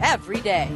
every day.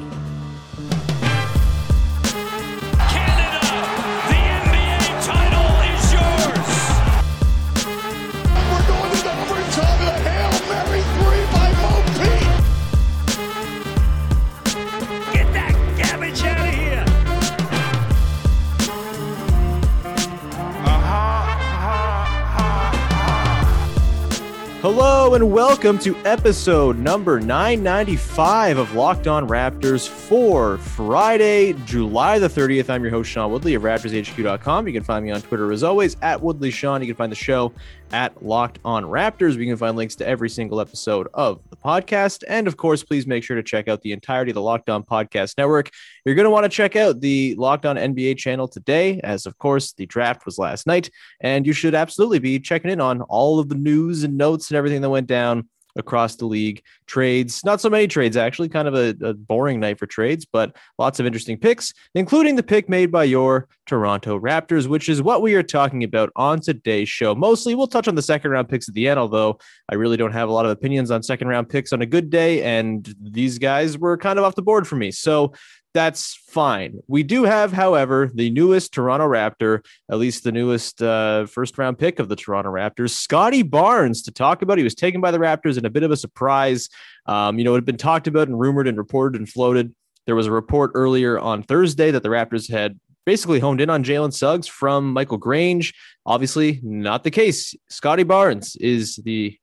Hello and welcome to episode number 995 of Locked On Raptors for Friday, July the 30th. I'm your host, Sean Woodley of RaptorsHQ.com. You can find me on Twitter as always at Woodley Sean. You can find the show at Locked On Raptors. We can find links to every single episode of the podcast. And of course, please make sure to check out the entirety of the Locked On Podcast Network. You're going to want to check out the Locked On NBA channel today, as of course, the draft was last night. And you should absolutely be checking in on all of the news and notes and everything that went down across the league. Trades, not so many trades, actually, kind of a, a, boring night for trades, but lots of interesting picks, including the pick made by your Toronto Raptors, which is what we are talking about on today's show. Mostly, we'll touch on the second round picks at the end, although I really don't have a lot of opinions on second round picks on a good day, and these guys were kind of off the board for me. So, that's fine. We do have, however, the newest Toronto Raptor, at least the newest uh, first round pick of the Toronto Raptors, Scottie Barnes, to talk about. He was taken by the Raptors in a bit of a surprise. Um, you know, it had been talked about and rumored and reported and floated. There was a report earlier on Thursday that the Raptors had basically honed in on Jalen Suggs from Michael Grange. Obviously, not the case. Scottie Barnes is the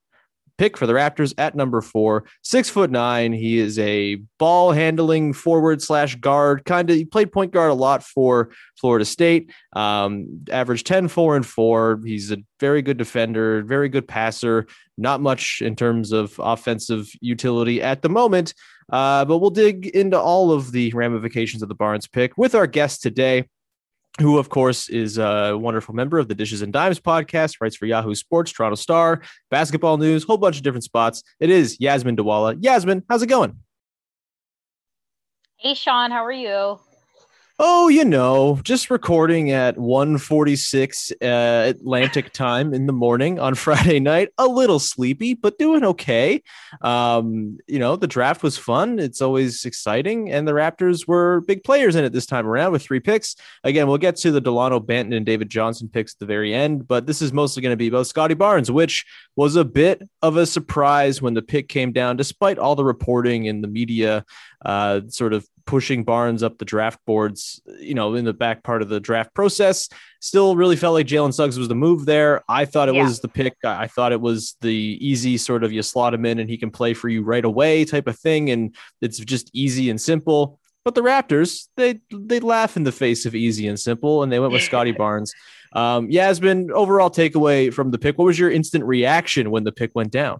pick for the Raptors at number four, six foot nine. He is a ball handling forward slash guard. Kind of, he played point guard a lot for Florida State. Um, averaged 10, 4, and 4. He's a very good defender, very good passer. Not much in terms of offensive utility at the moment. Uh, but we'll dig into all of the ramifications of the Barnes pick with our guest today who, of course, is a wonderful member of the Dishes and Dimes podcast, writes for Yahoo Sports, Toronto Star, basketball news, whole bunch of different spots. It is Yasmin Duale. Yasmin, how's it going? Hey, Sean, how are you? Oh, you know, just recording at 1:46 uh, Atlantic time in the morning on Friday night. A little sleepy, but doing okay. Um, you know, the draft was fun. It's always exciting, and the Raptors were big players in it this time around with three picks. Again, we'll get to the Dalano Banton and David Johnson picks at the very end, but this is mostly going to be about Scottie Barnes, which was a bit of a surprise when the pick came down, despite all the reporting in the media uh, sort of pushing Barnes up the draft boards, you know, in the back part of the draft process. Still really felt like Jalen Suggs was the move there. I thought it Yeah. was the pick. I I thought it was the easy sort of you slot him in and he can play for you right away type of thing. And it's just easy and simple. But the Raptors, they they laugh in the face of easy and simple, and they went with Scottie Barnes. Um, Yasmin, overall takeaway from the pick. What was your instant reaction when the pick went down?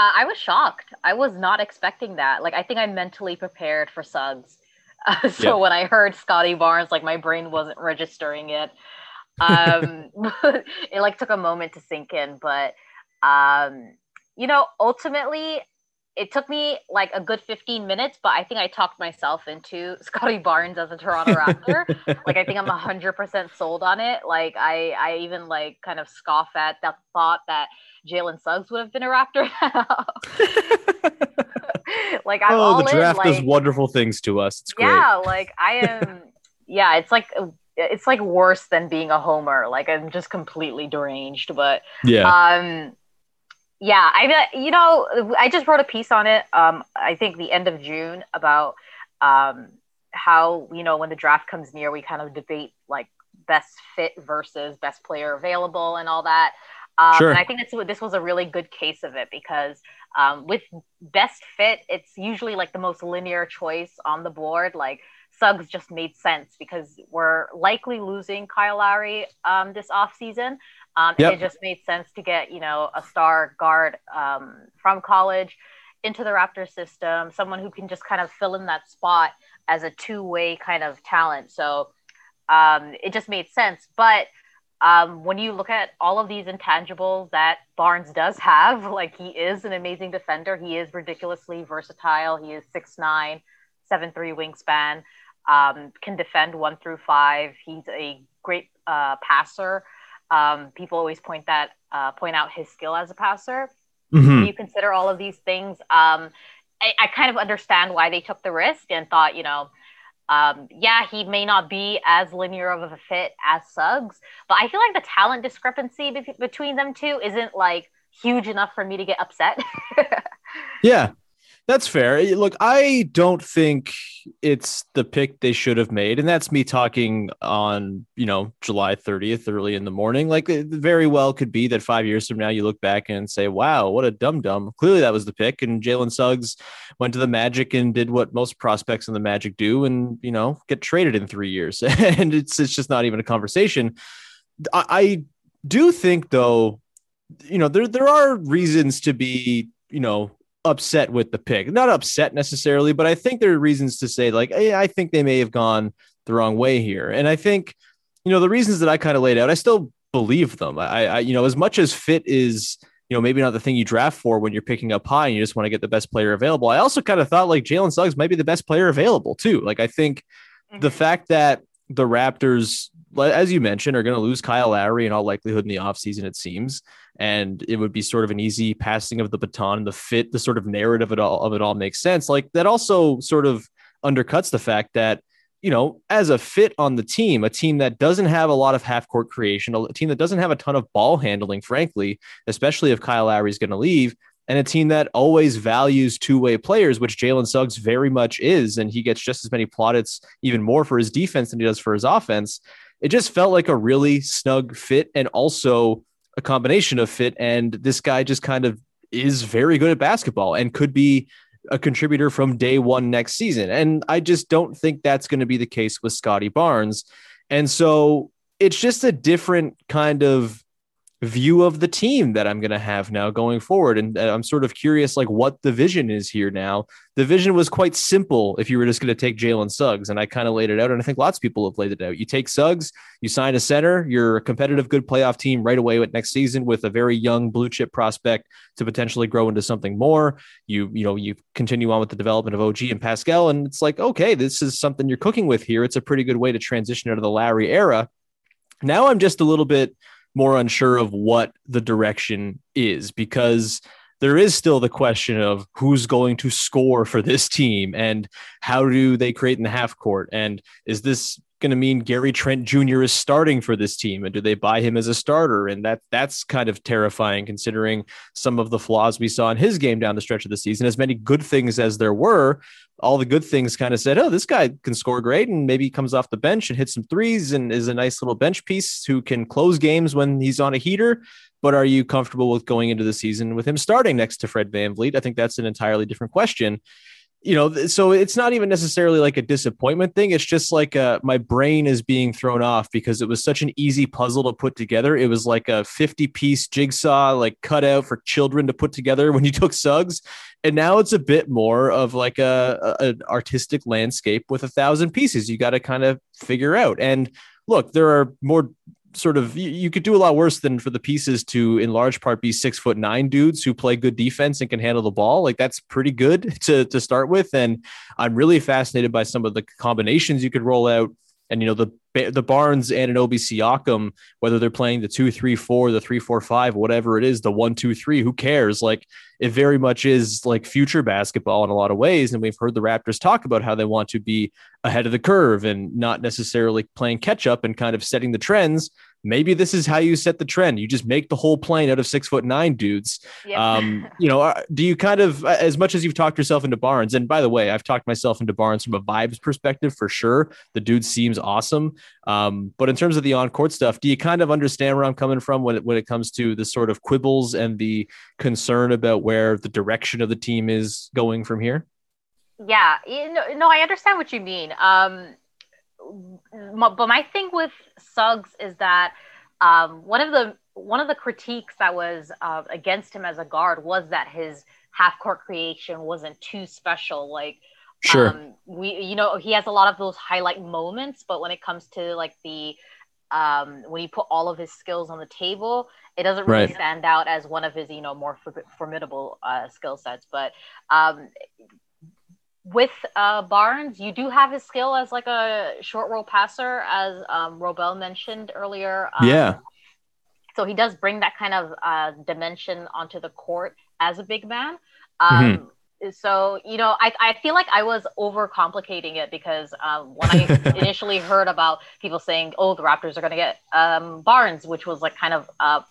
Uh, I was shocked. I was not expecting that. Like, I think I mentally prepared for Suggs. Uh, so Yeah. when I heard Scottie Barnes, like my brain wasn't registering it. Um, it like took a moment to sink in, but um, you know, ultimately, it took me like a good 15 minutes, but I think I talked myself into Scottie Barnes as a Toronto Raptor. like I think I'm 100% sold on it. Like I I even like kind of scoff at that thought that Jalen Suggs would have been a Raptor. like I'm oh, all the draft in. does Like, wonderful things to us. It's great. yeah, like I am. yeah, it's like it's like worse than being a homer. Like I'm just completely deranged. But Yeah. um, yeah, I you know I just wrote a piece on it. Um, I think the end of June about um how you know when the draft comes near, we kind of debate like best fit versus best player available and all that. Um, Sure. And I think this this was a really good case of it because um, with best fit, it's usually like the most linear choice on the board. Like Suggs just made sense because we're likely losing Kyle Lowry um, this offseason. Um, Yep. it just made sense to get, you know, a star guard um, from college into the Raptor system, someone who can just kind of fill in that spot as a two way kind of talent. So um, it just made sense. But um, when you look at all of these intangibles that Barnes does have, like he is an amazing defender, he is ridiculously versatile. He is 6'9, 7'3 wingspan, um, can defend one through five. He's a great uh, passer. Um, people always point that uh, point out his skill as a passer. Mhm. You consider all of these things, um, I, I kind of understand why they took the risk and thought, you know, um, yeah, he may not be as linear of a fit as Suggs, but I feel like the talent discrepancy be- between them two isn't like huge enough for me to get upset. Yeah, that's fair. Eh, Look, I don't think it's the pick they should have made, and that's me talking on you know July 30th, early in the morning. Like, it very well could be that five years from now you look back and say, "Wow, what a dum dum." Clearly, that was the pick, and Jalen Suggs went to the Magic and did what most prospects in the Magic do, and you know get traded in three years, and it's it's just not even a conversation. I, I do think though, you know, there there are reasons to be, you know, upset with the pick. Not upset necessarily, but I think there are reasons to say like, hey, I think they may have gone the wrong way here. And I think, you know, the reasons that I kind of laid out, I still believe them. I, I, you know, as much as fit is, you know, maybe not the thing you draft for when you're picking up high and you just want to get the best player available. I also kind of thought like Jalen Suggs might be the best player available too. Like I think the mm-hmm. fact that the Raptors, as you mentioned, are going to lose Kyle Lowry in all likelihood in the offseason, it seems. And it would be sort of an easy passing of the baton. The fit, the sort of narrative of it all of it all makes sense. Like that also sort of undercuts the fact that, you know, as a fit on the team, a team that doesn't have a lot of half court creation, a team that doesn't have a ton of ball handling, frankly, especially if Kyle Lowry is going to leave, and a team that always values two-way players, which Jalen Suggs very much is, and he gets just as many plaudits, even more for his defense than he does for his offense. It just felt like a really snug fit, and also a combination of fit. And this guy just kind of is very good at basketball and could be a contributor from day one next season. And I just don't think that's going to be the case with Scottie Barnes. And so it's just a different kind of view of the team that I'm going to have now going forward. And uh, I'm sort of curious, like what the vision is here now. The vision was quite simple if you were just going to take Jalen Suggs, and I kind of laid it out. And I think lots of people have laid it out. You take Suggs, you sign a center, you're a competitive, good playoff team right away with next season with a very young blue chip prospect to potentially grow into something more. You, you know, you continue on with the development of OG and Pascal, and it's like, okay, this is something you're cooking with here. It's a pretty good way to transition out of the Lowry era. Now I'm just a little bit more unsure of what the direction is because there is still the question of who's going to score for this team and how do they create in the half court and is this going to mean Gary Trent Jr. is starting for this team and do they buy him as a starter and that that's kind of terrifying considering some of the flaws we saw in his game down the stretch of the season as many good things as there were all the good things kind of said, oh, this guy can score great and maybe comes off the bench and hits some threes and is a nice little bench piece who can close games when he's on a heater. But are you comfortable with going into the season with him starting next to Fred Van VanVleet? I think that's an entirely different question you know, so it's not even necessarily like a disappointment thing. It's just like uh, my brain is being thrown off because it was such an easy puzzle to put together. It was like a 50 piece jigsaw, like cut out for children to put together when you took Suggs. And now it's a bit more of like a, a an artistic landscape with a thousand pieces you got to kind of figure out. And look, there are more sort of you, could do a lot worse than for the pieces to in large part be six foot nine dudes who play good defense and can handle the ball. Like that's pretty good to to start with. And i'm really fascinated by some of the combinations you could roll out and you know the the Barnes and an Obi Siakam, whether they're playing the two three four, the three four five, whatever it is, the one two three, who cares? Like it very much is like future basketball in a lot of ways. And we've heard the Raptors talk about how they want to be ahead of the curve and not necessarily playing catch up and kind of setting the trends maybe this is how you set the trend. You just make the whole plane out of six foot nine dudes. Yep. Um, you know, uh, do you kind of, uh, as much as you've talked yourself into Barnes, and by the way, I've talked myself into Barnes from a vibes perspective for sure. The dude seems awesome. Um, but in terms of the on court stuff, do you kind of understand where I'm coming from when it, when it comes to the sort of quibbles and the concern about where the direction of the team is going from here? Yeah, you know, no, I understand what you mean. Um, but my thing with Suggs is that um, one of the one of the critiques that was uh, against him as a guard was that his half court creation wasn't too special. Like, sure, um, we you know he has a lot of those highlight moments, but when it comes to like the um, when you put all of his skills on the table, it doesn't really right. stand out as one of his you know more for- formidable uh, skill sets. But um, with uh, Barnes, you do have his skill as like a short roll passer, as um, Robel mentioned earlier. Um, yeah. So he does bring that kind of uh, dimension onto the court as a big man. Um, mm-hmm. So you know, I, I feel like I was overcomplicating it because um, when I initially heard about people saying, "Oh, the Raptors are going to get um, Barnes," which was like kind of uh,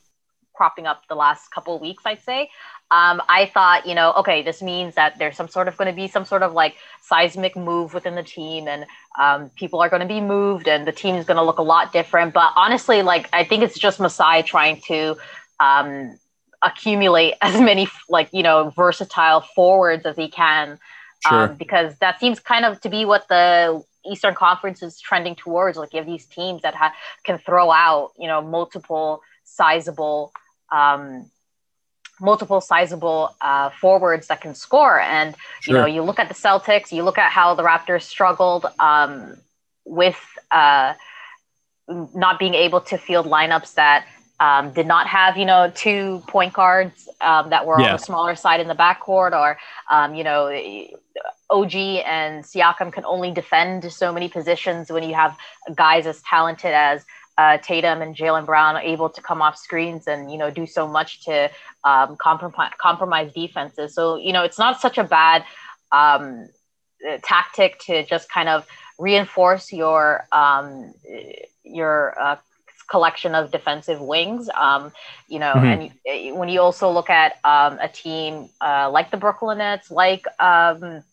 cropping up the last couple of weeks, I'd say um, I thought, you know, okay, this means that there's some sort of going to be some sort of like seismic move within the team, and um, people are going to be moved, and the team is going to look a lot different. But honestly, like I think it's just Masai trying to um, accumulate as many like you know versatile forwards as he can, sure. Um, because that seems kind of to be what the Eastern Conference is trending towards. Like you have these teams that ha- can throw out you know multiple sizable. Um, multiple sizable uh, forwards that can score. And you know, you look at the Celtics, you look at how the Raptors struggled um, with uh, not being able to field lineups that um, did not have you know two point guards um, that were yeah. on the smaller side in the backcourt, or um, you know. OG and Siakam can only defend so many positions when you have guys as talented as uh, Tatum and Jaylen Brown are able to come off screens and you know do so much to um, compromise compromise defenses. So you know it's not such a bad um, tactic to just kind of reinforce your um, your uh, collection of defensive wings. Um, you know, mm-hmm. and when you also look at um, a team uh, like the Brooklyn Nets, like um,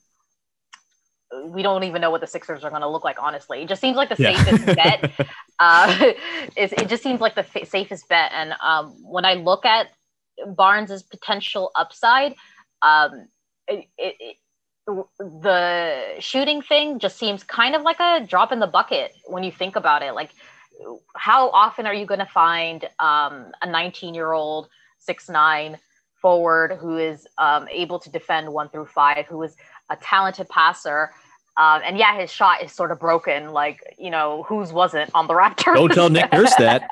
we don't even know what the Sixers are going to look like. Honestly, it just seems like the yeah. safest bet. Uh, it, it, just seems like the fa- safest bet. And um, when I look at Barnes's potential upside, um, it, it, the shooting thing just seems kind of like a drop in the bucket when you think about it. Like, how often are you going to find um, a 19 year old six nine forward who is um, able to defend one through five, who is a talented passer. Um, and yeah, his shot is sort of broken. Like, you know, whose wasn't on the Raptors? Don't tell Nick Nurse that.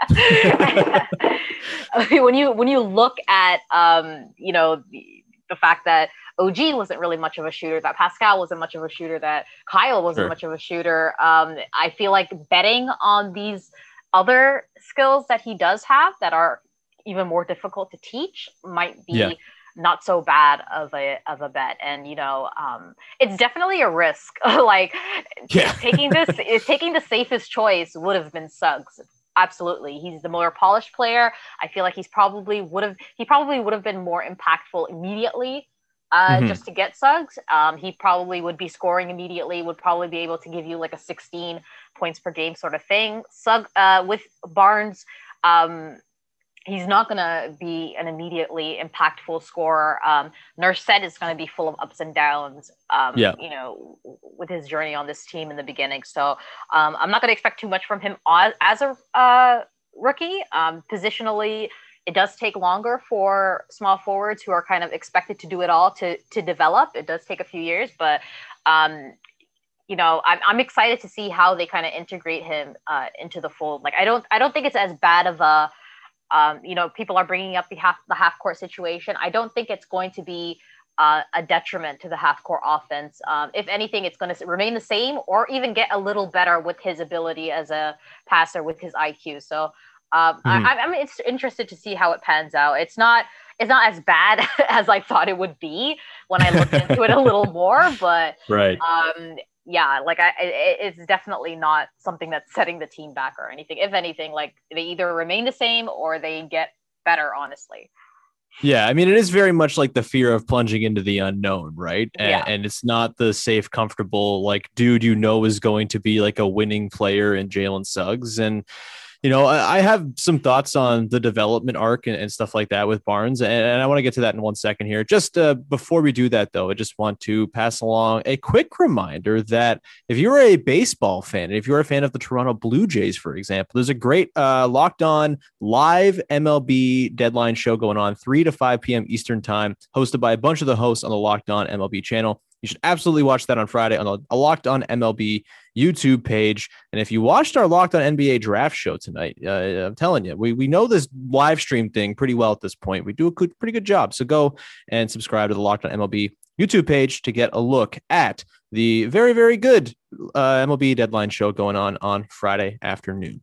when you when you look at um, you know the, the fact that OG wasn't really much of a shooter, that Pascal wasn't much of a shooter, that Kyle wasn't sure. much of a shooter. Um, I feel like betting on these other skills that he does have that are even more difficult to teach might be yeah not so bad of a of a bet and you know um, it's definitely a risk like yeah. taking this taking the safest choice would have been Suggs absolutely he's the more polished player I feel like he's probably would have he probably would have been more impactful immediately uh, Mhm. just to get Suggs. Um, he probably would be scoring immediately, would probably be able to give you like a 16 points per game sort of thing. Sugg uh, with Barnes, um, he's not going to be an immediately impactful scorer. Um, Nurset is going to be full of ups and downs. Um, Yeah. you know, with his journey on this team in the beginning. So um, I'm not going to expect too much from him as, as a uh, rookie. Um, positionally, it does take longer for small forwards who are kind of expected to do it all to to develop. It does take a few years, but um, you know, I'm, I'm excited to see how they kind of integrate him uh, into the fold. Like, I don't I don't think it's as bad of a um, you know, people are bringing up the half the half court situation. I don't think it's going to be uh, a detriment to the half court offense. Um, if anything, it's going to remain the same or even get a little better with his ability as a passer with his IQ. So um, Mhm. I, I'm it's interested to see how it pans out. It's not it's not as bad as I thought it would be when I looked into it a little more, but Right. um, yeah, like I, it, it's definitely not something that's setting the team back or anything. If anything, like they either remain the same or they get better. Honestly, Yeah, I mean, it is very much like the fear of plunging into the unknown, right? And, Yeah. and it's not the safe, comfortable, like, dude, you know, is going to be like a winning player in Jalen Suggs. And, you know, I, have some thoughts on the development arc and, and stuff like that with Barnes. And, and I want to get to that in one second here. Just uh, before we do that, though, I just want to pass along a quick reminder that if you're a baseball fan, if you're a fan of the Toronto Blue Jays, for example, there's a great uh, locked on live MLB deadline show going on 3 to 5 p.m. Eastern time, hosted by a bunch of the hosts on the Locked On MLB channel. You should absolutely watch that on Friday on a Locked On MLB YouTube page. And if you watched our Locked On NBA draft show tonight, uh, I'm telling you, we, we know this live stream thing pretty well at this point. We do a good, pretty good job. So go and subscribe to the Locked On MLB YouTube page to get a look at the very, very good uh, MLB deadline show going on on Friday afternoon.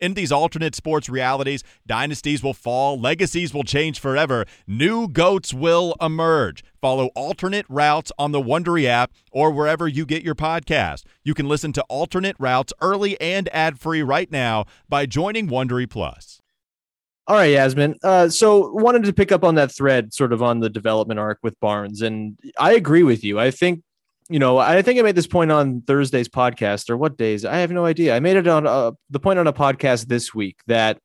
In these alternate sports realities, dynasties will fall, legacies will change forever, new goats will emerge. Follow alternate routes on the Wondery app or wherever you get your podcast. You can listen to alternate routes early and ad-free right now by joining Wondery Plus. All right, Yasmin. Uh, so wanted to pick up on that thread, sort of on the development arc with Barnes, and I agree with you. I think, you know, I think I made this point on Thursday's podcast, or what days? I have no idea. I made it on uh, the point on a podcast this week that,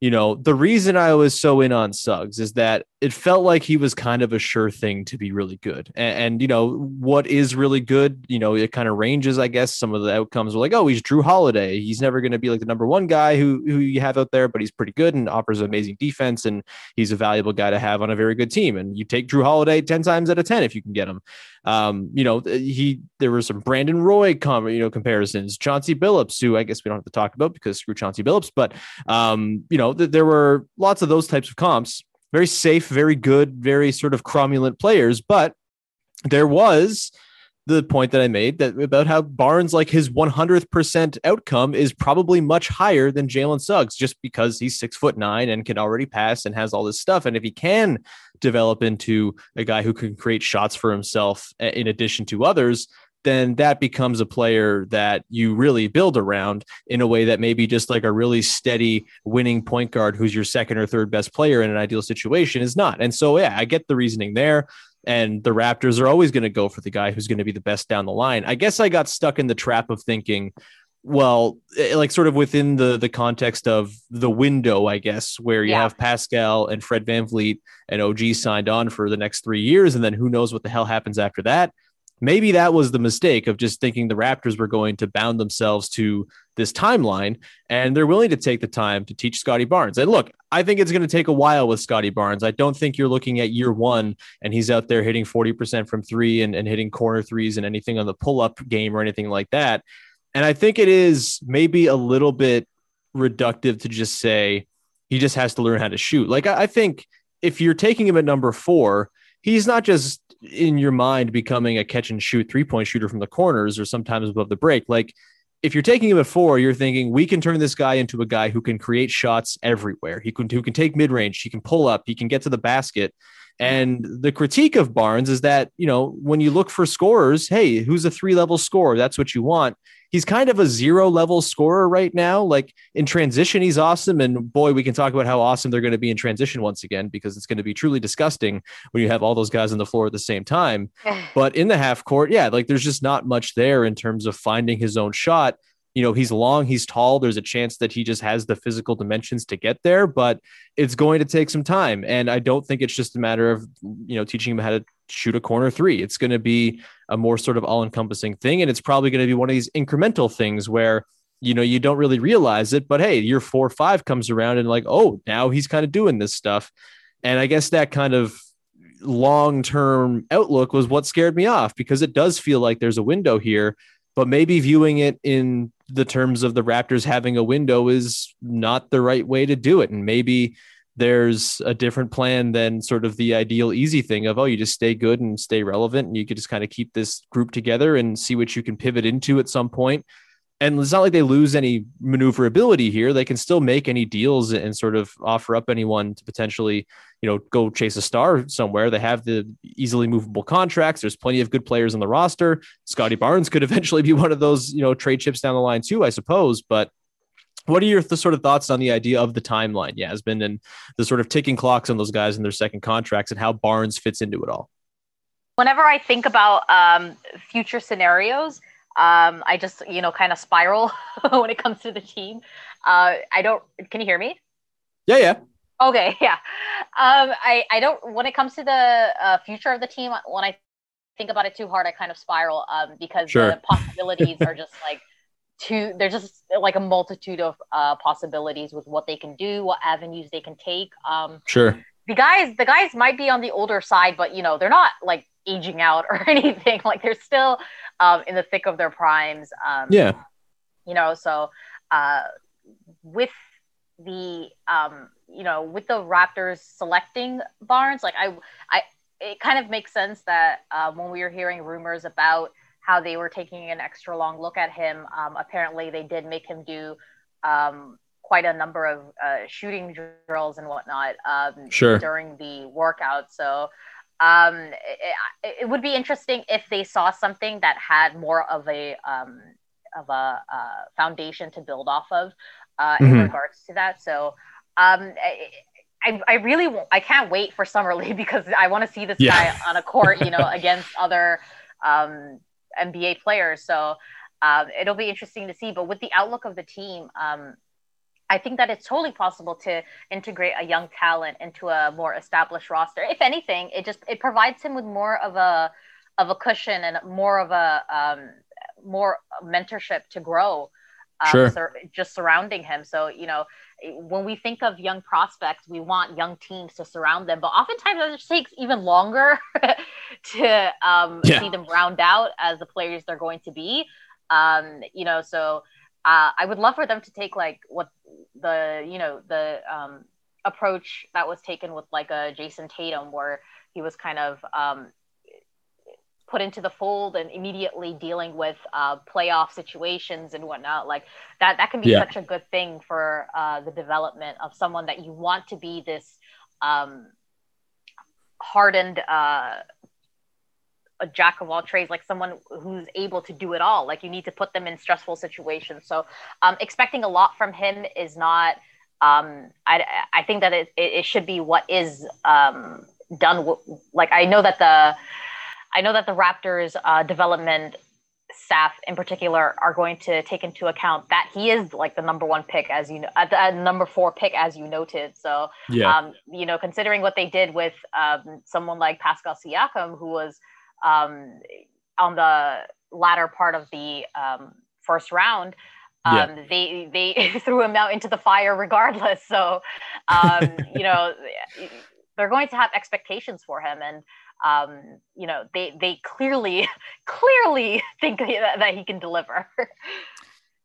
you know, the reason I was so in on Suggs is that it felt like he was kind of a sure thing to be really good. And, and you know, what is really good, you know, it kind of ranges, I guess. Some of the outcomes were like, oh, he's Jrue Holiday. He's never going to be like the number one guy who, who you have out there, but he's pretty good and offers amazing defense. And he's a valuable guy to have on a very good team. And you take Jrue Holiday 10 times out of 10 if you can get him. Um, you know, he there were some Brandon Roy com, you know, comparisons, Chauncey Billups, who I guess we don't have to talk about because screw Chauncey Billups, but um, you know, th- there were lots of those types of comps very safe, very good, very sort of cromulent players. But there was the point that I made that about how Barnes, like his 100% outcome is probably much higher than Jalen Suggs just because he's six foot nine and can already pass and has all this stuff. And if he can develop into a guy who can create shots for himself eh, in addition to others, then that becomes a player that you really build around in a way that maybe just like a really steady winning point guard who's your second or third best player in an ideal situation is not. And so, yeah, I get the reasoning there. And the Raptors are always going to go for the guy who's going to be the best down the line. I guess I got stuck in the trap of thinking, well, eh, eh, like sort of within the the context of the window, I guess, where you Yeah. have Pascal and Fred VanVleet and OG signed on for the next three years, and then who knows what the hell happens after that maybe that was the mistake of just thinking the Raptors were going to bound themselves to this timeline and they're willing to take the time to teach Scottie Barnes. And look, I think it's going to take a while with Scottie Barnes. I don't think you're looking at year one and he's out there hitting 40% from three and, and hitting corner threes and anything on the pull up game or anything like that. And I think it is maybe a little bit reductive to just say he just has to learn how to shoot. Like, I, I think if you're taking him at number four, he's not just in your mind becoming a catch and shoot three point shooter from the corners or sometimes above the break. Like, if you're taking him at four, you're thinking we can turn this guy into a guy who can create shots everywhere. He can who can take mid range, he can pull up, he can get to the basket. And the critique of Barnes is that, you know, when you look for scorers, hey, who's a three level scorer? That's what you want he's kind of a zero level scorer right now. Like in transition, he's awesome. And boy, we can talk about how awesome they're going to be in transition once again, because it's going to be truly disgusting when you have all those guys on the floor at the same time. but in the half court, yeah, like there's just not much there in terms of finding his own shot. You know, he's long, he's tall. There's a chance that he just has the physical dimensions to get there, but it's going to take some time. And I don't think it's just a matter of, you know, teaching him how to shoot a corner three. It's going to be a more sort of all encompassing thing. And it's probably going to be one of these incremental things where, you know, you don't really realize it, but hey, year four, or five comes around and like, oh, now he's kind of doing this stuff. And I guess that kind of long term outlook was what scared me off because it does feel like there's a window here, but maybe viewing it in the terms of the Raptors having a window is not the right way to do it. And maybe there's a different plan than sort of the ideal easy thing of oh you just stay good and stay relevant and you could just kind of keep this group together and see what you can pivot into at some point and it's not like they lose any maneuverability here. They can still make any deals and sort of offer up anyone to potentially you know go chase a star somewhere. They have the easily movable contracts. There's plenty of good players on the roster. Scottie barnes could eventually be one of those you know trade chips down the line too i suppose. But what are your the sort of thoughts on the idea of the timeline, Yasmin, and the sort of ticking clocks on those guys and their second contracts and how Barnes fits into it all? Whenever I think about um, future scenarios, um, I just you know kind of spiral when it comes to the team. Uh, I don't. Can you hear me? Yeah, yeah. Okay, yeah. Um, I I don't. When it comes to the uh, future of the team, when I think about it too hard, I kind of spiral um, because sure. the possibilities are just like to there's just like a multitude of uh, possibilities with what they can do, what avenues they can take. Um, sure. The guys, the guys might be on the older side, but you know they're not like aging out or anything. Like they're still um, in the thick of their primes. Um, yeah. You know, so uh, with the um, you know with the Raptors selecting Barnes, like I, I, it kind of makes sense that uh, when we were hearing rumors about how they were taking an extra long look at him. Um, apparently, they did make him do um, quite a number of uh, shooting drills and whatnot um, sure. during the workout. So um, it, it, would be interesting if they saw something that had more of a um, of a uh, foundation to build off of uh, in mm-hmm. regards to that. So. Um, I, I really I can't wait for summer league because I want to see this yeah. guy on a court, you know, against other um, NBA players. So um, it'll be interesting to see. But with the outlook of the team, um, I think that it's totally possible to integrate a young talent into a more established roster. If anything, it just it provides him with more of a of a cushion and more of a um, more mentorship to grow. Um, sure. Sur- just surrounding him. So you know, when we think of young prospects, we want young teams to surround them, but oftentimes it just takes even longer to um, yeah. see them round out as the players they're going to be. Um, you know, so uh, I would love for them to take like what the you know the um, approach that was taken with like a Jayson Tatum, where he was kind of um, put into the fold and immediately dealing with uh, playoff situations and whatnot like that that can be yeah. such a good thing for uh, the development of someone that you want to be this um, hardened uh, a jack of all trades like someone who's able to do it all. Like you need to put them in stressful situations. So um, expecting a lot from him is not um, I, I think that it, it should be what is um, done w- like i know that the I know that the Raptors uh, development staff in particular are going to take into account that he is like the number one pick as you know uh, the uh, number four pick as you noted. So yeah. um, you know considering what they did with um, someone like pascal siakam who was um, on the latter part of the um, first round, um, Yeah. they they threw him out into the fire regardless. So, um, you know, they're going to have expectations for him, and um, you know, they they clearly clearly think that, that he can deliver.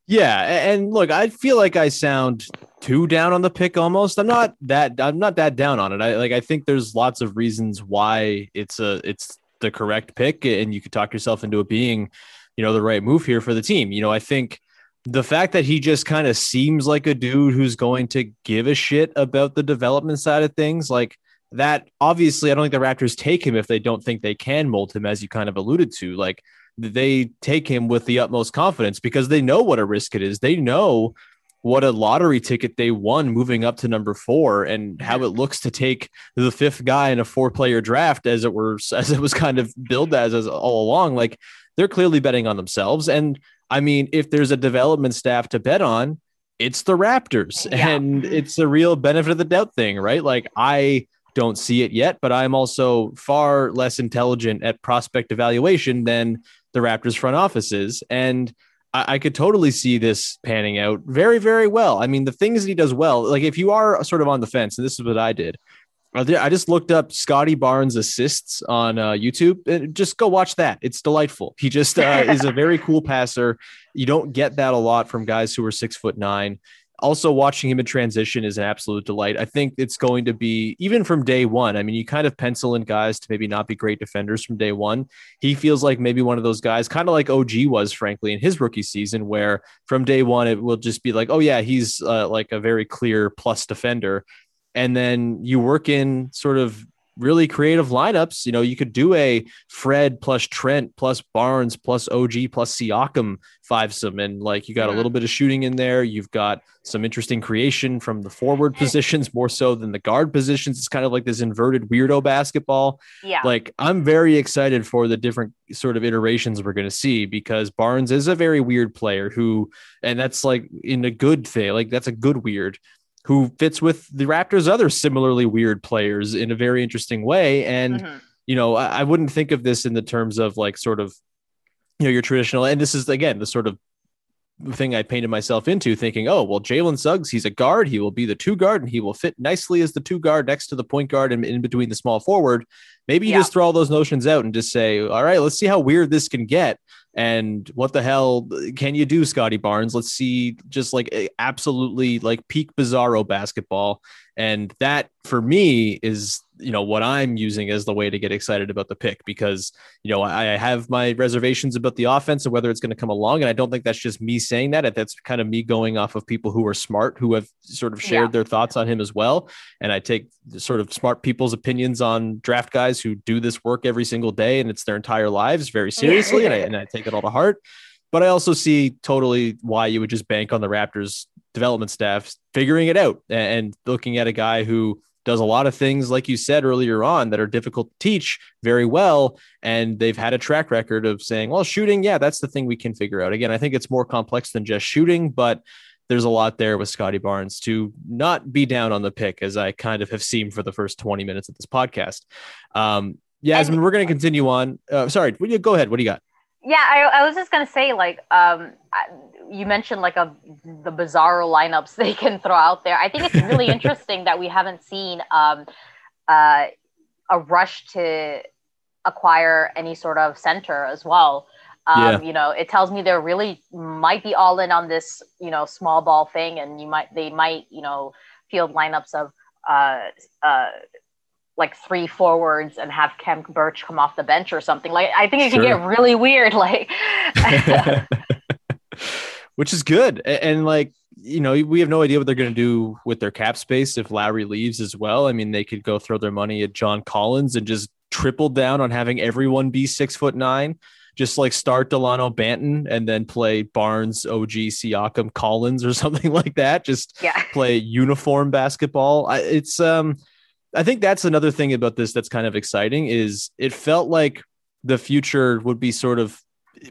Yeah, and look, I feel like I sound too down on the pick almost. I'm not that I'm not that down on it. I like I think there's lots of reasons why it's a it's the correct pick and you could talk yourself into it being, you know, the right move here for the team. You know, I think the fact that he just kind of seems like a dude who's going to give a shit about the development side of things, like that obviously I don't think the Raptors take him if they don't think they can mold him as you kind of alluded to. Like they take him with the utmost confidence because they know what a risk it is. They know what a lottery ticket they won moving up to number four and how it looks to take the fifth guy in a four player draft as it were as it was kind of billed as, as all along. Like they're clearly betting on themselves. And I mean, if there's a development staff to bet on, it's the Raptors. Yeah. And it's a real benefit of the doubt thing, right? Like I don't see it yet, but I'm also far less intelligent at prospect evaluation than the Raptors front offices. And I, I could totally see this panning out very, very well. I mean, the things that he does well, like if you are sort of on the fence, and this is what I did. I just looked up Scottie Barnes assists on uh, YouTube. And just go watch that. It's delightful. He just uh, is a very cool passer. You don't get that a lot from guys who are six foot nine. Also, watching him in transition is an absolute delight. I think it's going to be even from day one. I mean, you kind of pencil in guys to maybe not be great defenders from day one. He feels like maybe one of those guys, kind of like OG was, frankly, in his rookie season, where from day one it will just be like, oh yeah, he's uh, like a very clear plus defender and then you work in sort of really creative lineups. You know, you could do a Fred plus Trent plus Barnes plus OG plus Siakam fivesome, and like you got a mm-hmm. little bit of shooting in there. You've got some interesting creation from the forward positions more so than the guard positions. It's kind of like this inverted weirdo basketball. yeah. Like I'm very excited for the different sort of iterations we're going to see because Barnes is a very weird player who, and that's like in a good thing, like that's a good weird who fits with the Raptors' other similarly weird players in a very interesting way. And Mhm. you know, I, I wouldn't think of this in the terms of like sort of, you know, your traditional, and this is again the sort of thing I painted myself into thinking, oh, well, Jalen Suggs, he's a guard. He will be the two guard and he will fit nicely as the two guard next to the point guard and in between the small forward. Maybe you Yeah. just throw all those notions out and just say, all right, let's see how weird this can get. And what the hell can you do, Scottie Barnes? Let's see just like eh, absolutely like peak bizarro basketball. And that for me is, you know, what I'm using as the way to get excited about the pick because, you know, I I have my reservations about the offense and whether it's going to come along. And I don't think that's just me saying that. That's kind of me going off of people who are smart, who have sort of shared Yeah. their thoughts on him as well. And I take the sort of smart people's opinions on draft guys who do this work every single day and it's their entire lives very seriously. and, I, and I take it all to heart. But I also see totally why you would just bank on the Raptors development staff figuring it out and looking at a guy who does a lot of things, like you said earlier on, that are difficult to teach very well. And they've had a track record of saying, well, shooting, yeah, that's the thing we can figure out. Again, I think it's more complex than just shooting, but there's a lot there with Scottie Barnes to not be down on the pick, as I kind of have seen for the first 20 minutes of this podcast. Um, Yasmin, we're going to continue on. Uh, sorry, go ahead? What do you got? Yeah, I, I was just gonna say, like, um, I- you mentioned like a the bizarro lineups they can throw out there. I think it's really interesting that we haven't seen um, uh, a rush to acquire any sort of center as well. Um, Yeah. You know, it tells me they're really might be all in on this, you know, small ball thing, and you might they might, you know, field lineups of uh, uh, like three forwards and have Khem Birch come off the bench or something. Like I think it can Sure. get really weird. Like which is good. A- And, like, you know, we have no idea what they're going to do with their cap space if Lowry leaves as well. I mean, they could go throw their money at John Collins and just triple down on having everyone be six foot nine. Just like start Dalano Banton and then play Barnes, OG, Siakam, Collins, or something like that. Just yeah. play uniform basketball. I, it's um, I think that's another thing about this that's kind of exciting is it felt like the future would be sort of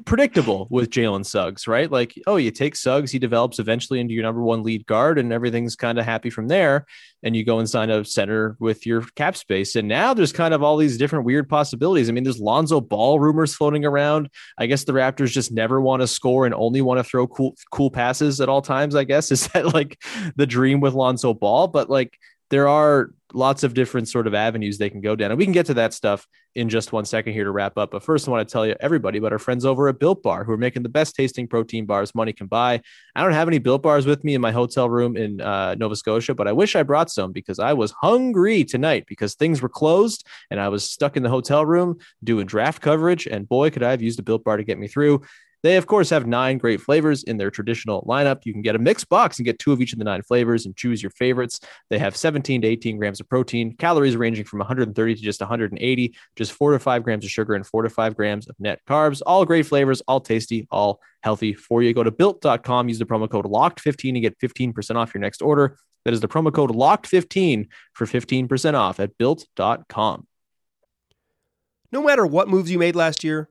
predictable with Jalen Suggs, right? Like, oh, you take Suggs, he develops eventually into your number one lead guard, and everything's kind of happy from there. And you go and sign a center with your cap space. And now there's kind of all these different weird possibilities. I mean, there's Lonzo Ball rumors floating around. I guess the Raptors just never want to score and only want to throw cool, cool passes at all times. I guess is that like the dream with Lonzo Ball? But like, there are lots of different sort of avenues they can go down. And we can get to that stuff in just one second here to wrap up. But first, I want to tell you everybody about our friends over at Built Bar who are making the best tasting protein bars money can buy. I don't have any Built Bars with me in my hotel room in uh, Nova Scotia, but I wish I brought some because I was hungry tonight because things were closed and I was stuck in the hotel room doing draft coverage. And boy, could I have used a Built Bar to get me through. They, of course, have nine great flavors in their traditional lineup. You can get a mixed box and get two of each of the nine flavors and choose your favorites. They have 17 to 18 grams of protein, calories ranging from 130 to just 180, just four to five grams of sugar, and four to five grams of net carbs. All great flavors, all tasty, all healthy for you. Go to built.com, use the promo code LOCKED15 and get 15% off your next order. That is the promo code LOCKED15 for 15% off at built.com. No matter what moves you made last year,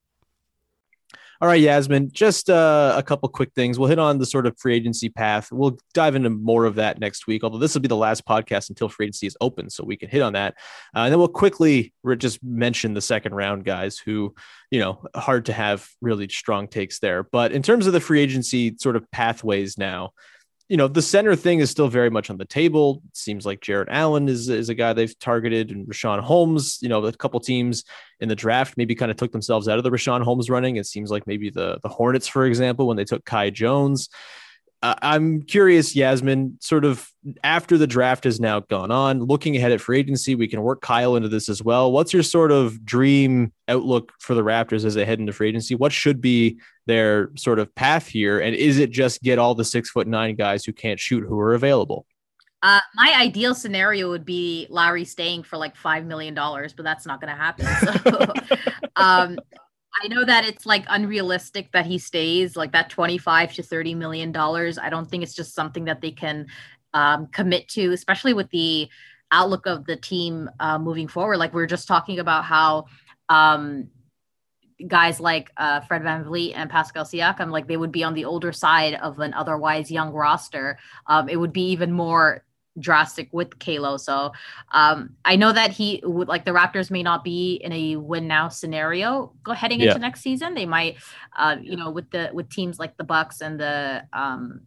All right, Yasmin, just uh, a couple quick things. We'll hit on the sort of free agency path. We'll dive into more of that next week, although this will be the last podcast until free agency is open, so we can hit on that. Uh, and then we'll quickly just mention the second round guys who, you know, hard to have really strong takes there. But in terms of the free agency sort of pathways now, you know, the center thing is still very much on the table. It seems like Jarrett Allen is, is a guy they've targeted and Richaun Holmes, you know, a couple teams in the draft maybe kind of took themselves out of the Richaun Holmes running. It seems like maybe the, the Hornets, for example, when they took Kai Jones, uh, I'm curious, Yasmin, sort of after the draft has now gone on, looking ahead at free agency, we can work Kyle into this as well. What's your sort of dream outlook for the Raptors as they head into free agency? What should be their sort of path here? And is it just get all the six foot nine guys who can't shoot who are available? Uh, my ideal scenario would be Lowry staying for like five million dollars, but that's not going to happen. So, um, I know that it's like unrealistic that he stays like that 25 to 30 million dollars. I don't think it's just something that they can um, commit to, especially with the outlook of the team uh, moving forward. Like we are just talking about how um, guys like uh, Fred VanVleet and Pascal Siakam, like they would be on the older side of an otherwise young roster. Um, it would be even more drastic with Kalo. So um, I know that he would like the Raptors may not be in a win now scenario go heading yeah. into next season. They might, uh, you know, with the with teams like the Bucks and the um,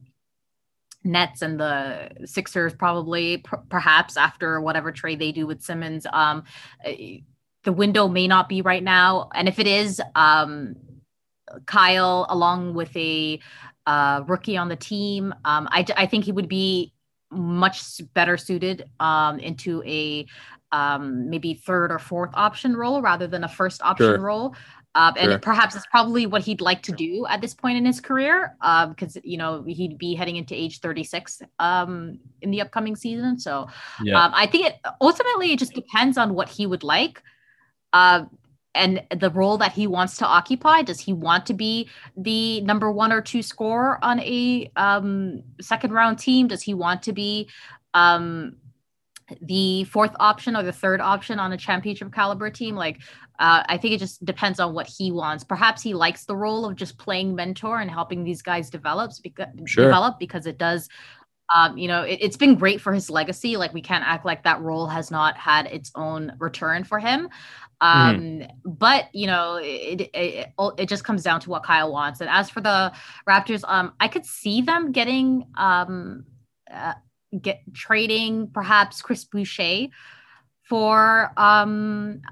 Nets and the Sixers probably p- perhaps after whatever trade they do with Simmons. Um, the window may not be right now, and if it is, um, Kyle along with a uh, rookie on the team, um, I, I think he would be much better suited um, into a um, maybe third or fourth option role rather than a first option sure. role. Uh, and sure. perhaps it's probably what he'd like to do at this point in his career, because um, you know he'd be heading into age 36 um, in the upcoming season. So yeah. um, I think it ultimately it just depends on what he would like. Uh, and the role that he wants to occupy. Does he want to be the number one or two scorer on a um, second round team? Does he want to be um, the fourth option or the third option on a championship caliber team? Like, uh, I think it just depends on what he wants. Perhaps he likes the role of just playing mentor and helping these guys develop because sure. develop because it does um, you know, it, has been great for his legacy. Like we can't act like that role has not had its own return for him. Um, mm. But you know, it, it, it just comes down to what Kyle wants. And as for the Raptors, um, I could see them getting um, uh, get trading perhaps Chris Boucher for um,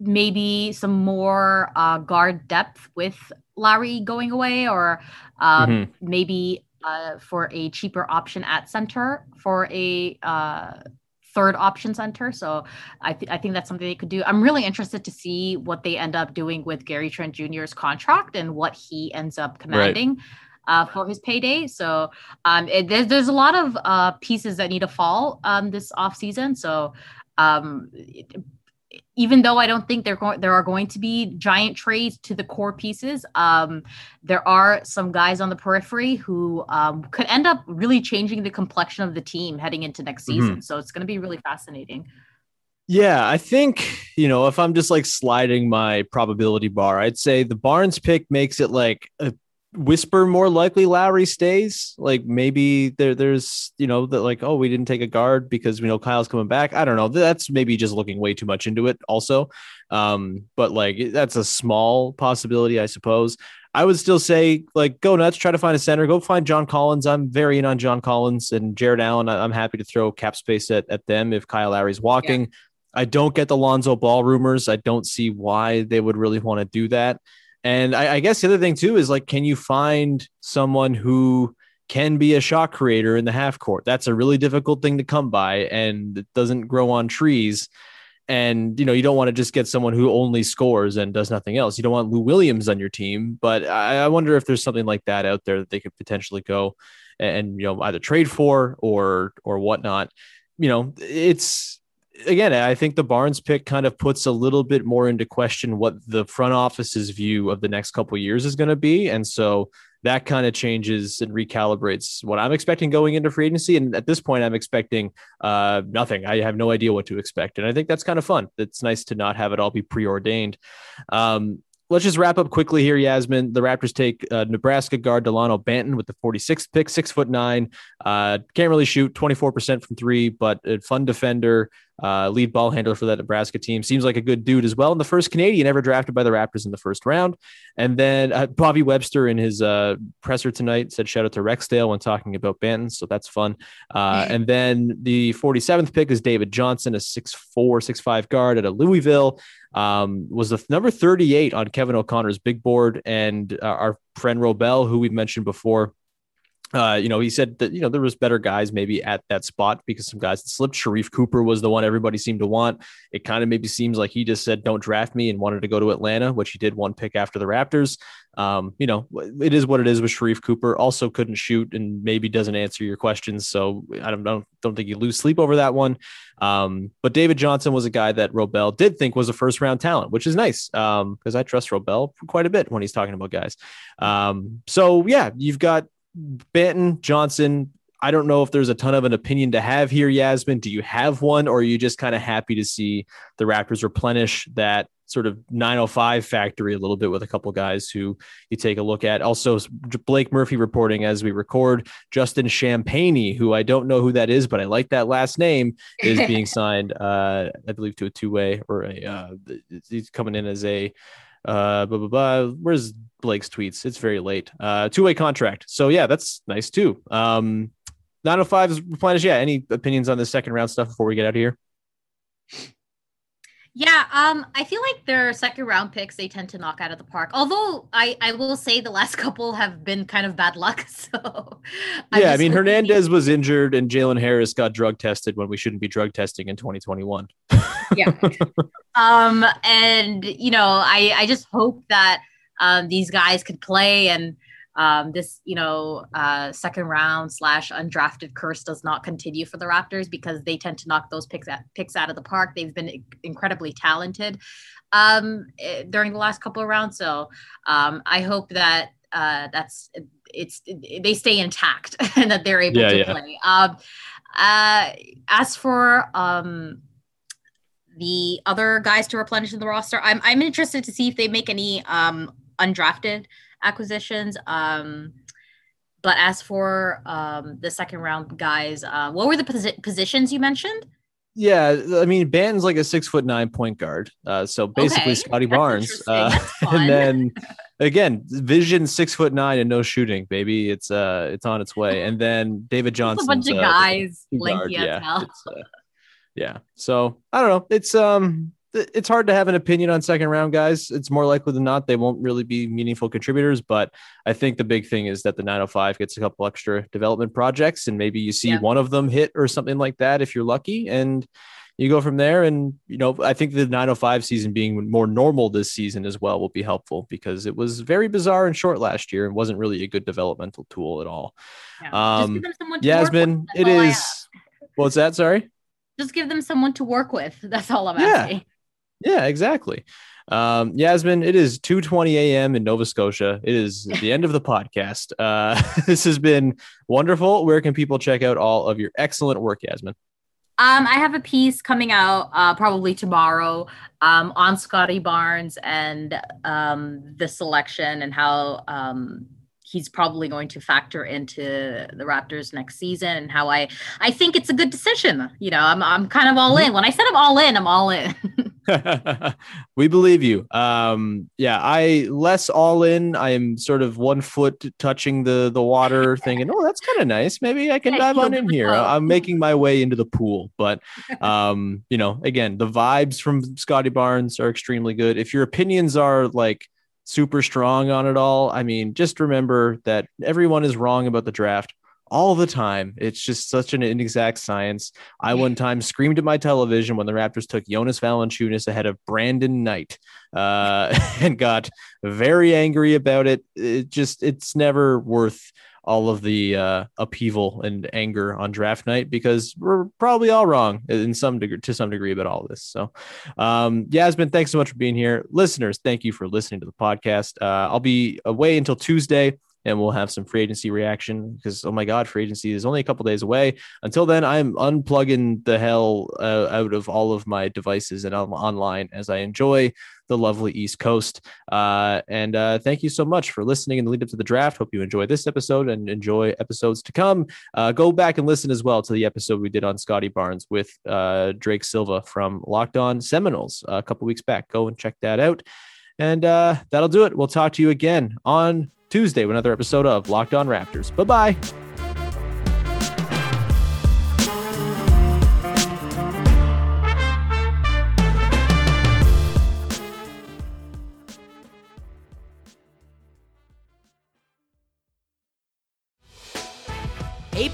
maybe some more uh, guard depth with Lowry going away, or um, Mhm. maybe uh, for a cheaper option at center for a uh, third option center. So I, th- I think that's something they could do. I'm really interested to see what they end up doing with Gary Trent Jr.'s contract and what he ends up commanding. Uh, for his payday, so um, it, there's there's a lot of uh, pieces that need to fall um, this off season. So um, it- even though I don't think there going there are going to be giant trades to the core pieces, um, there are some guys on the periphery who um, could end up really changing the complexion of the team heading into next season. So it's going to be really fascinating. Yeah, I think, you know, if I'm just like sliding my probability bar, I'd say the Barnes pick makes it like a whisper more likely Lowry stays. Like maybe there there's, you know, that like, oh, we didn't take a guard because we know Kyle's coming back. I don't know. That's maybe just looking way too much into it also. Um, but like that's a small possibility, I suppose. I would still say like go nuts, try to find a center, go find John Collins. I'm very in on John Collins and Jarrett Allen. I'm happy to throw cap space at, at them if Kyle Lowry's walking. I don't get the Lonzo Ball rumors. I don't see why they would really want to do that. And I, I guess the other thing too is like, can you find someone who can be a shot creator in the half court? That's a really difficult thing to come by, and it doesn't grow on trees. And you know, you don't want to just get someone who only scores and does nothing else. You don't want Lou Williams on your team, but I, I wonder if there's something like that out there that they could potentially go and you know either trade for or or whatnot. You know, it's again, I think the Barnes pick kind of puts a little bit more into question what the front office's view of the next couple years is going to be, and so that kind of changes and recalibrates what I'm expecting going into free agency. And at this point, I'm expecting uh, nothing. I have no idea what to expect, and I think that's kind of fun. It's nice to not have it all be preordained. Um, Let's just wrap up quickly here, Yasmin. The Raptors take uh, Nebraska guard Dalano Banton with the 46th pick, six foot nine. Uh, can't really shoot, 24% from three, but a fun defender, uh, lead ball handler for that Nebraska team. Seems like a good dude as well. And the first Canadian ever drafted by the Raptors in the first round. And then uh, Bobby Webster in his uh, presser tonight said shout out to Rexdale when talking about Banton. So that's fun. Uh, and then the 47th pick is David Johnson, a 6'4, 6'5 guard at a Louisville. Um, was the number 38 on Kevin O'Connor's big board. And uh, our friend Robel, who we've mentioned before, uh, you know, he said that you know there was better guys maybe at that spot because some guys slipped. Sharife Cooper was the one everybody seemed to want. It kind of maybe seems like he just said, "Don't draft me," and wanted to go to Atlanta, which he did one pick after the Raptors. Um, you know, it is what it is with Sharife Cooper. Also couldn't shoot and maybe doesn't answer your questions. So I don't don't, don't think you lose sleep over that one. Um, but David Johnson was a guy that Robel did think was a first round talent, which is nice because I trust Robel quite a bit when he's talking about guys. Um, so yeah, you've got Banton, Johnson. I don't know if there's a ton of an opinion to have here, Yasmin. Do you have one, or are you just kind of happy to see the Raptors replenish that sort of 905 factory a little bit with a couple guys who you take a look at? Also, Blake Murphy reporting as we record, Justin Champagnie, who I don't know who that is, but I like that last name, is being signed, uh, I believe, to a two way or a, uh, he's coming in as a uh blah, blah, blah. where's blake's tweets it's very late uh two-way contract so yeah that's nice too um 905 is replenished yeah any opinions on the second round stuff before we get out of here Yeah, um, I feel like their second round picks they tend to knock out of the park. Although I, I will say the last couple have been kind of bad luck. So I'm yeah i mean hoping- hernandez was injured and jalen harris got drug tested when we shouldn't be drug testing in 2021 yeah. um, and you know, I I just hope that um these guys could play and um this you know uh second round slash undrafted curse does not continue for the Raptors because they tend to knock those picks at, picks out of the park. They've been incredibly talented um eh, during the last couple of rounds. So um I hope that uh that's it's they stay intact and that they're able Yeah, to yeah. play. Um uh as for um the other guys to replenish in the roster. I'm I'm interested to see if they make any um undrafted acquisitions. Um but as for um the second round guys, uh what were the posi- positions you mentioned? yeah i mean banton's like a six foot nine point guard uh so basically Okay, scottie barnes uh and then again vision six foot nine and no shooting baby it's uh it's on its way and then david johnson a bunch of guys, two lanky guard, as hell. it's, uh, Yeah. So I don't know. It's um it's hard to have an opinion on second round guys. It's more likely than not they won't really be meaningful contributors. But I think the big thing is that the 905 gets a couple extra development projects, and maybe you see Yeah. one of them hit or something like that if you're lucky, and you go from there. And you know, I think the 905 season being more normal this season as well will be helpful because it was very bizarre and short last year and wasn't really a good developmental tool at all. Yeah. Just Um, give them someone to work Yasmin, it is. What's that? Sorry. Just give them someone to work with. That's all I'm Yeah. asking. Yeah, exactly. Um, Yasmin, it is 2:20 a.m. in Nova Scotia. It is the end of the podcast. Uh, this has been wonderful. Where can people check out all of your excellent work, Yasmin? Um, I have a piece coming out uh, probably tomorrow um, on Scottie Barnes and um, the selection and how um, he's probably going to factor into the Raptors next season and how I I think it's a good decision. You know, I'm I'm kind of all in. When I said I'm all in, I'm all in. we believe you. Um, yeah, I less all in. I am sort of one foot touching the the water, thinking, "Oh, that's kind of nice. Maybe I can Yeah, dive on in here." I'm making my way into the pool, but um, you know, again, the vibes from Scottie Barnes are extremely good. If your opinions are like super strong on it all, I mean, just remember that everyone is wrong about the draft all the time. It's just such an inexact science. I one time screamed at my television when the Raptors took Jonas Valanciunas ahead of Brandon Knight, uh, and got very angry about it. It just it's never worth all of the uh, upheaval and anger on draft night because we're probably all wrong in some degree to some degree about all this. So, um, Yasmin, thanks so much for being here. Listeners, thank you for listening to the podcast. Uh, I'll be away until Tuesday and we'll have some free agency reaction because oh my god free agency is only a couple days away until then i'm unplugging the hell uh, out of all of my devices and I'm online as i enjoy the lovely east coast uh, and uh, thank you so much for listening in the lead up to the draft hope you enjoy this episode and enjoy episodes to come uh, go back and listen as well to the episode we did on scottie barnes with uh, drake silva from locked on seminoles a couple weeks back go and check that out and uh, that'll do it. We'll talk to you again on Tuesday with another episode of Locked On Raptors. Bye bye.